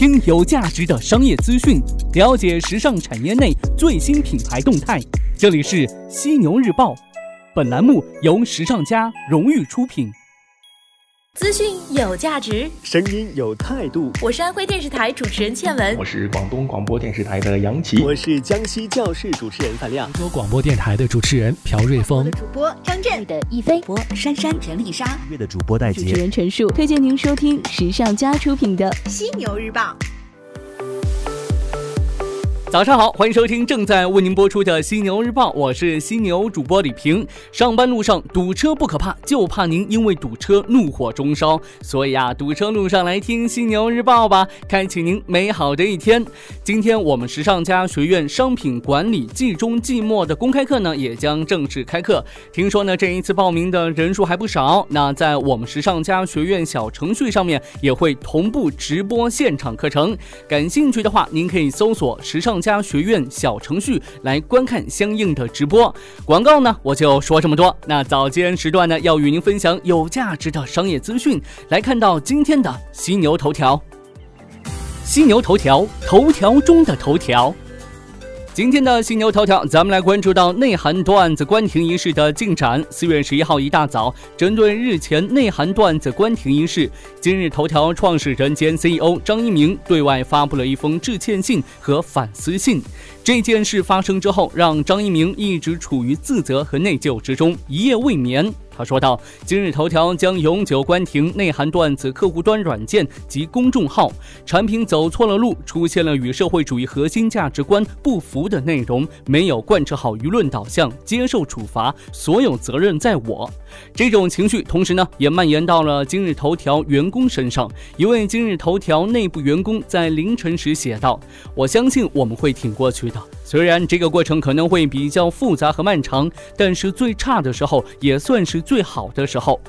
听有价值的商业资讯，了解时尚产业内最新品牌动态。这里是犀牛日报，本栏目由时尚家荣誉出品。资讯有价值，声音有态度。我是安徽电视台主持人倩文，我是广东广播电视台的杨琪，我是江西教室主持人范亮，广州广播电台的主持人朴瑞峰，主播张震。的一飞播珊珊陈丽莎，乐的主播戴杰，主持人陈述，推荐您收听时尚家出品的《犀牛日报》。早上好，欢迎收听正在为您播出的《犀牛日报》，我是犀牛主播李平。上班路上堵车不可怕，就怕您因为堵车怒火中烧。所以啊，堵车路上来听《犀牛日报》吧，开启您美好的一天。今天我们时尚家学院商品管理季中季末的公开课呢，也将正式开课。听说呢，这一次报名的人数还不少。那在我们时尚家学院小程序上面也会同步直播现场课程。感兴趣的话，您可以搜索“时尚”。家学院小程序来观看相应的直播广告呢，我就说这么多。那早间时段呢，要与您分享有价值的商业资讯。来看到今天的犀牛头条，犀牛头条，头条中的头条。今天的犀牛头条，咱们来关注到内涵段子关停一事的进展。四月十一号一大早，针对日前内涵段子关停一事，今日头条创始人兼 CEO 张一鸣对外发布了一封致歉信和反思信。这件事发生之后，让张一鸣一直处于自责和内疚之中，一夜未眠。他说道：“今日头条将永久关停内涵段子客户端软件及公众号，产品走错了路，出现了与社会主义核心价值观不符的内容，没有贯彻好舆论导向，接受处罚，所有责任在我。”这种情绪同时呢，也蔓延到了今日头条员工身上。一位今日头条内部员工在凌晨时写道：“我相信我们会挺过去的。”虽然这个过程可能会比较复杂和漫长，但是最差的时候也算是最好的时候。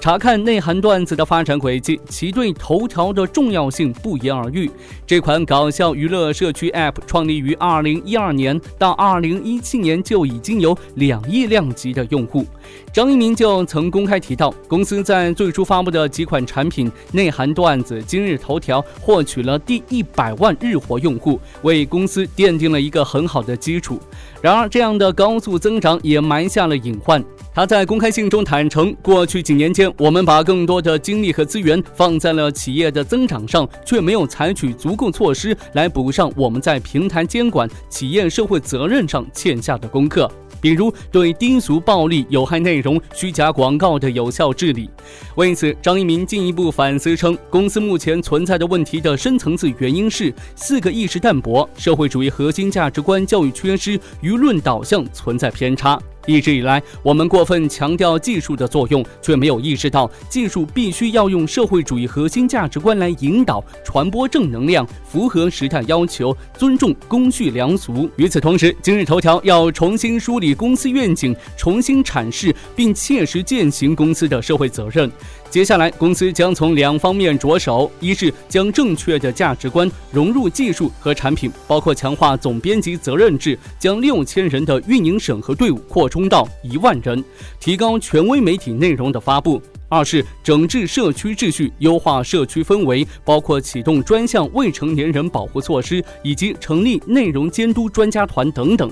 查看内涵段子的发展轨迹，其对头条的重要性不言而喻。这款搞笑娱乐社区 App 创立于2012年，到2017年就已经有两亿量级的用户。张一鸣就曾公开提到，公司在最初发布的几款产品内涵段子，今日头条获取了第一百万日活用户，为公司奠定了一个很好的基础。然而，这样的高速增长也埋下了隐患。他在公开信中坦诚，过去几年间，我们把更多的精力和资源放在了企业的增长上，却没有采取足够措施来补上我们在平台监管、企业社会责任上欠下的功课。比如对低俗、暴力、有害内容、虚假广告的有效治理。为此，张一鸣进一步反思称，公司目前存在的问题的深层次原因是四个意识淡薄、社会主义核心价值观教育缺失、舆论导向存在偏差。一直以来，我们过分强调技术的作用，却没有意识到技术必须要用社会主义核心价值观来引导、传播正能量，符合时代要求，尊重公序良俗。与此同时，今日头条要重新梳理公司愿景，重新阐释并切实践行公司的社会责任。接下来，公司将从两方面着手：一是将正确的价值观融入技术和产品，包括强化总编辑责任制，将六千人的运营审核队伍扩充到一万人，提高权威媒体内容的发布；二是整治社区秩序，优化社区氛围，包括启动专项未成年人保护措施，以及成立内容监督专家团等等。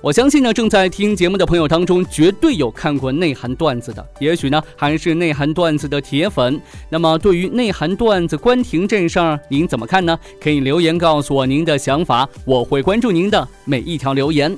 我相信呢，正在听节目的朋友当中，绝对有看过内涵段子的，也许呢还是内涵段子的铁粉。那么，对于内涵段子关停这事儿，您怎么看呢？可以留言告诉我您的想法，我会关注您的每一条留言。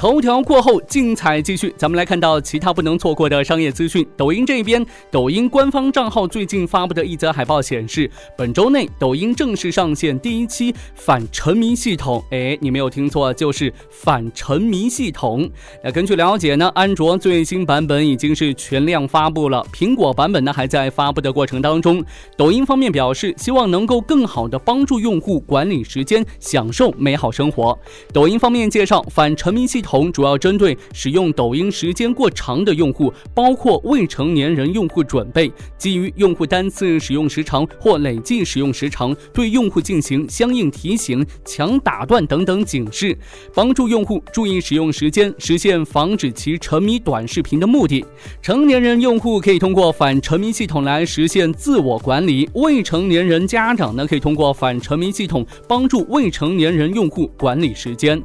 头条过后，精彩继续。咱们来看到其他不能错过的商业资讯。抖音这边，抖音官方账号最近发布的一则海报显示，本周内抖音正式上线第一期反沉迷系统。哎，你没有听错，就是反沉迷系统。那根据了解呢，安卓最新版本已经是全量发布了，苹果版本呢还在发布的过程当中。抖音方面表示，希望能够更好的帮助用户管理时间，享受美好生活。抖音方面介绍，反沉迷系统。统主要针对使用抖音时间过长的用户，包括未成年人用户，准备基于用户单次使用时长或累计使用时长，对用户进行相应提醒、强打断等等警示，帮助用户注意使用时间，实现防止其沉迷短视频的目的。成年人用户可以通过反沉迷系统来实现自我管理，未成年人家长呢可以通过反沉迷系统帮助未成年人用户管理时间。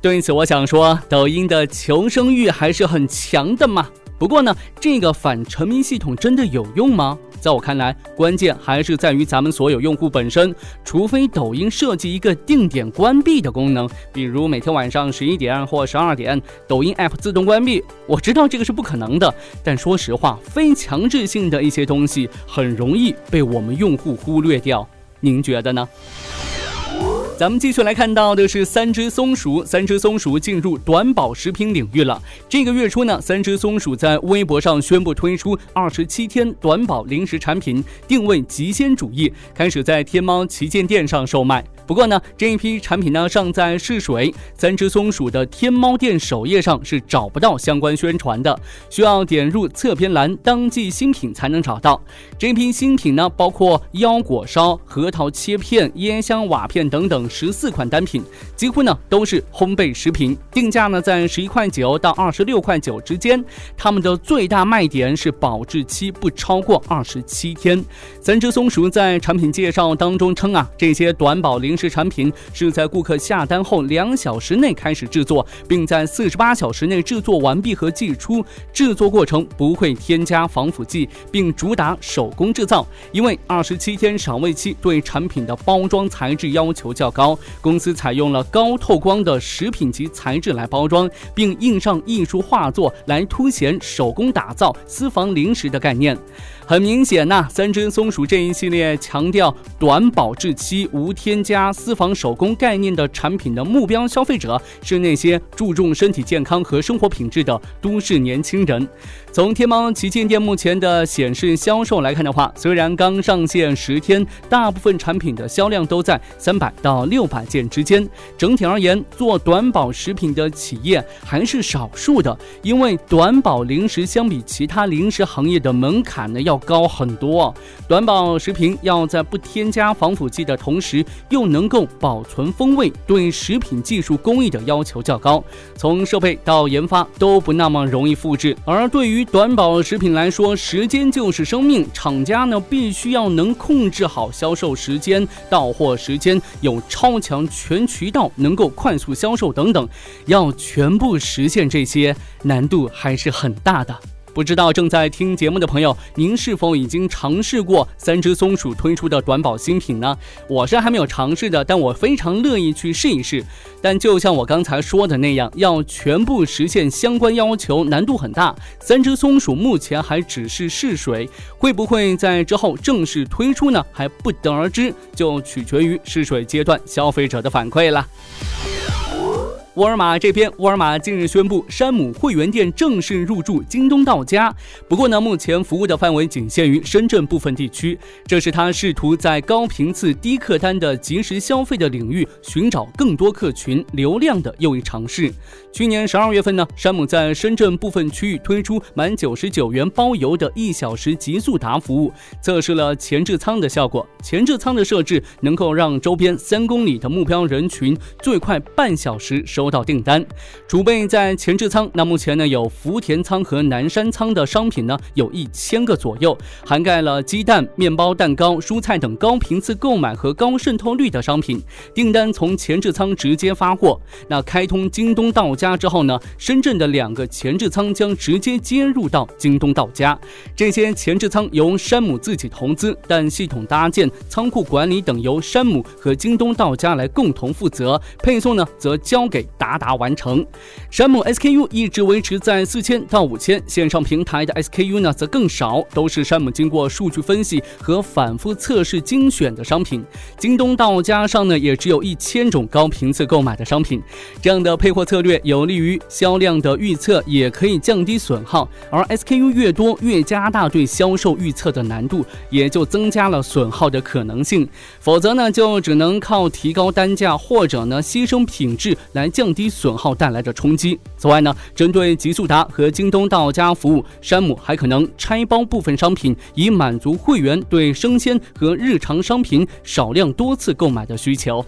对此，我想说，抖音的求生欲还是很强的嘛。不过呢，这个反沉迷系统真的有用吗？在我看来，关键还是在于咱们所有用户本身。除非抖音设计一个定点关闭的功能，比如每天晚上十一点或十二点，抖音 App 自动关闭。我知道这个是不可能的，但说实话，非强制性的一些东西很容易被我们用户忽略掉。您觉得呢？咱们继续来看到的是三只松鼠，三只松鼠进入短保食品领域了。这个月初呢，三只松鼠在微博上宣布推出二十七天短保零食产品，定位极鲜主义，开始在天猫旗舰店上售卖。不过呢，这一批产品呢尚在试水，三只松鼠的天猫店首页上是找不到相关宣传的，需要点入侧边栏“当季新品”才能找到。这批新品呢，包括腰果烧、核桃切片、椰香瓦片等等十四款单品，几乎呢都是烘焙食品，定价呢在十一块九到二十六块九之间。它们的最大卖点是保质期不超过二十七天。三只松鼠在产品介绍当中称啊，这些短保零食产品是在顾客下单后两小时内开始制作，并在四十八小时内制作完毕和寄出。制作过程不会添加防腐剂，并主打手。手工制造，因为二十七天赏味期对产品的包装材质要求较高，公司采用了高透光的食品级材质来包装，并印上艺术画作来凸显手工打造私房零食的概念。很明显呐，三只松鼠这一系列强调短保质期、无添加私房手工概念的产品的目标消费者是那些注重身体健康和生活品质的都市年轻人。从天猫旗舰店目前的显示销售来看的话，虽然刚上线十天，大部分产品的销量都在三百到六百件之间。整体而言，做短保食品的企业还是少数的，因为短保零食相比其他零食行业的门槛呢要。高很多，短保食品要在不添加防腐剂的同时，又能够保存风味，对食品技术工艺的要求较高，从设备到研发都不那么容易复制。而对于短保食品来说，时间就是生命，厂家呢必须要能控制好销售时间、到货时间，有超强全渠道，能够快速销售等等，要全部实现这些，难度还是很大的。不知道正在听节目的朋友，您是否已经尝试过三只松鼠推出的短保新品呢？我是还没有尝试的，但我非常乐意去试一试。但就像我刚才说的那样，要全部实现相关要求，难度很大。三只松鼠目前还只是试水，会不会在之后正式推出呢？还不得而知，就取决于试水阶段消费者的反馈了。沃尔玛这边，沃尔玛近日宣布，山姆会员店正式入驻京东到家。不过呢，目前服务的范围仅限于深圳部分地区。这是他试图在高频次、低客单的即时消费的领域寻找更多客群流量的又一尝试。去年十二月份呢，山姆在深圳部分区域推出满九十九元包邮的一小时极速达服务，测试了前置仓的效果。前置仓的设置能够让周边三公里的目标人群最快半小时收。收到订单，储备在前置仓。那目前呢，有福田仓和南山仓的商品呢，有一千个左右，涵盖了鸡蛋、面包、蛋糕、蔬菜等高频次购买和高渗透率的商品。订单从前置仓直接发货。那开通京东到家之后呢，深圳的两个前置仓将直接接入到京东到家。这些前置仓由山姆自己投资，但系统搭建、仓库管理等由山姆和京东到家来共同负责，配送呢则交给。达达完成，山姆 SKU 一直维持在四千到五千，线上平台的 SKU 呢则更少，都是山姆经过数据分析和反复测试精选的商品。京东到家上呢也只有一千种高频次购买的商品，这样的配货策略有利于销量的预测，也可以降低损耗。而 SKU 越多，越加大对销售预测的难度，也就增加了损耗的可能性。否则呢，就只能靠提高单价或者呢牺牲品质来降。降低损耗带来的冲击。此外呢，针对极速达和京东到家服务，山姆还可能拆包部分商品，以满足会员对生鲜和日常商品少量多次购买的需求。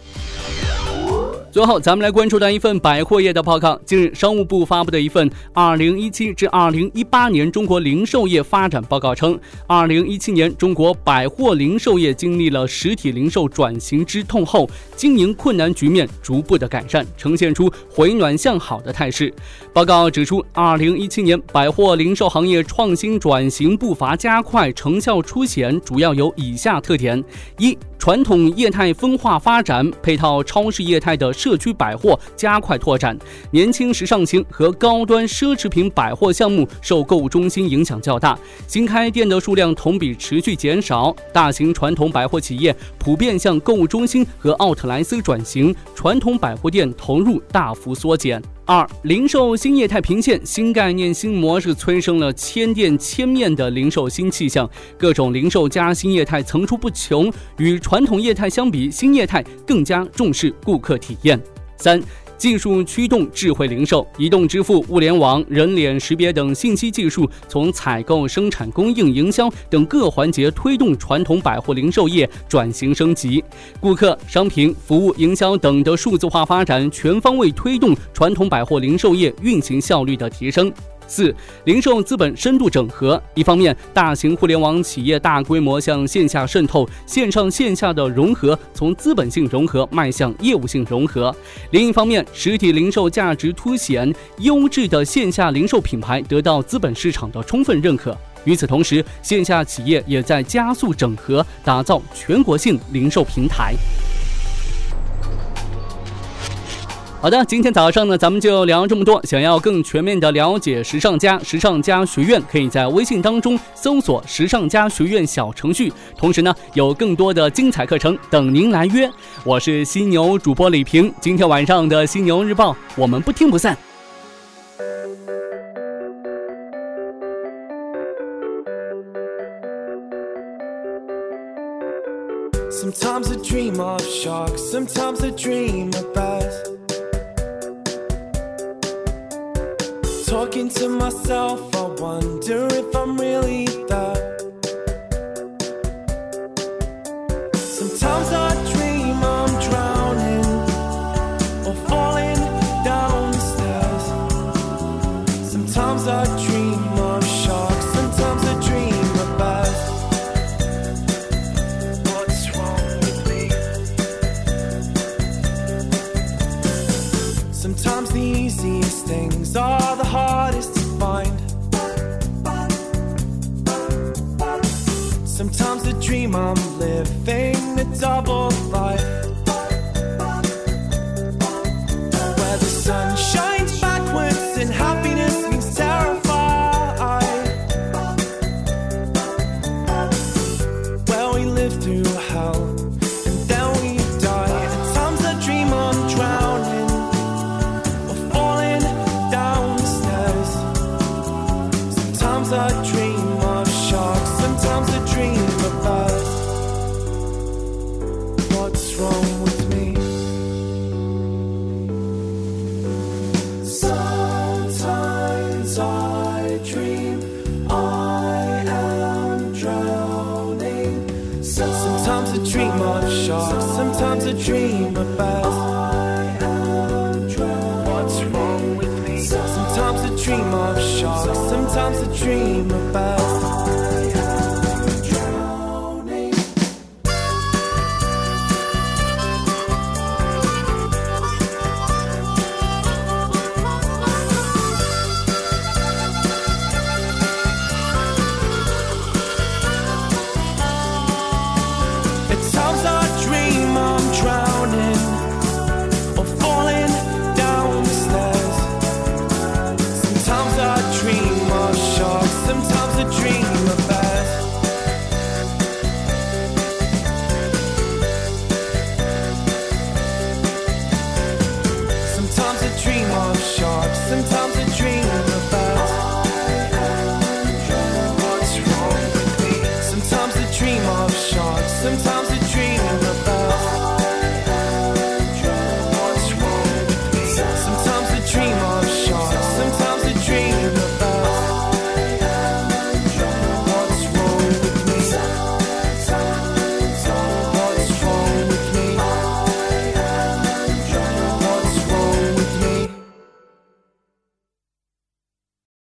最后，咱们来关注到一份百货业的报告。近日，商务部发布的一份《二零一七至二零一八年中国零售业发展报告》称，二零一七年中国百货零售业经历了实体零售转型之痛后，经营困难局面逐步的改善，呈现出回暖向好的态势。报告指出，二零一七年百货零售行业创新转型步伐加快，成效初显，主要有以下特点：一、传统业态分化发展，配套超市业态的社区百货加快拓展，年轻时尚型和高端奢侈品百货项目受购物中心影响较大，新开店的数量同比持续减少。大型传统百货企业普遍向购物中心和奥特莱斯转型，传统百货店投入大幅缩减。二、零售新业态频现，新概念、新模式催生了千店千面的零售新气象，各种零售加新业态层出不穷。与传统业态相比，新业态更加重视顾客体验。三。技术驱动智慧零售，移动支付、物联网、人脸识别等信息技术，从采购、生产、供应、营销等各环节推动传统百货零售业转型升级，顾客、商品、服务、营销等的数字化发展，全方位推动传统百货零售业运行效率的提升。四、零售资本深度整合。一方面，大型互联网企业大规模向线下渗透，线上线下的融合从资本性融合迈向业务性融合；另一方面，实体零售价值凸显，优质的线下零售品牌得到资本市场的充分认可。与此同时，线下企业也在加速整合，打造全国性零售平台。好的，今天早上呢，咱们就聊这么多。想要更全面的了解时尚家，时尚家学院可以在微信当中搜索“时尚家学院”小程序。同时呢，有更多的精彩课程等您来约。我是犀牛主播李平，今天晚上的犀牛日报，我们不听不散。Sometimes I dream of sharks, sometimes I dream of bass. Talking to myself, I wonder if I'm really there. Sometimes I dream I'm drowning or falling down the stairs. Sometimes I dream of sharks, sometimes I dream of bears. What's wrong with me? Sometimes the easiest things are thing double Sometimes I dream of sharks, sometimes I dream of birds. I am drowning. What's wrong with me? Sometimes I dream of sharks, sometimes I dream of birds.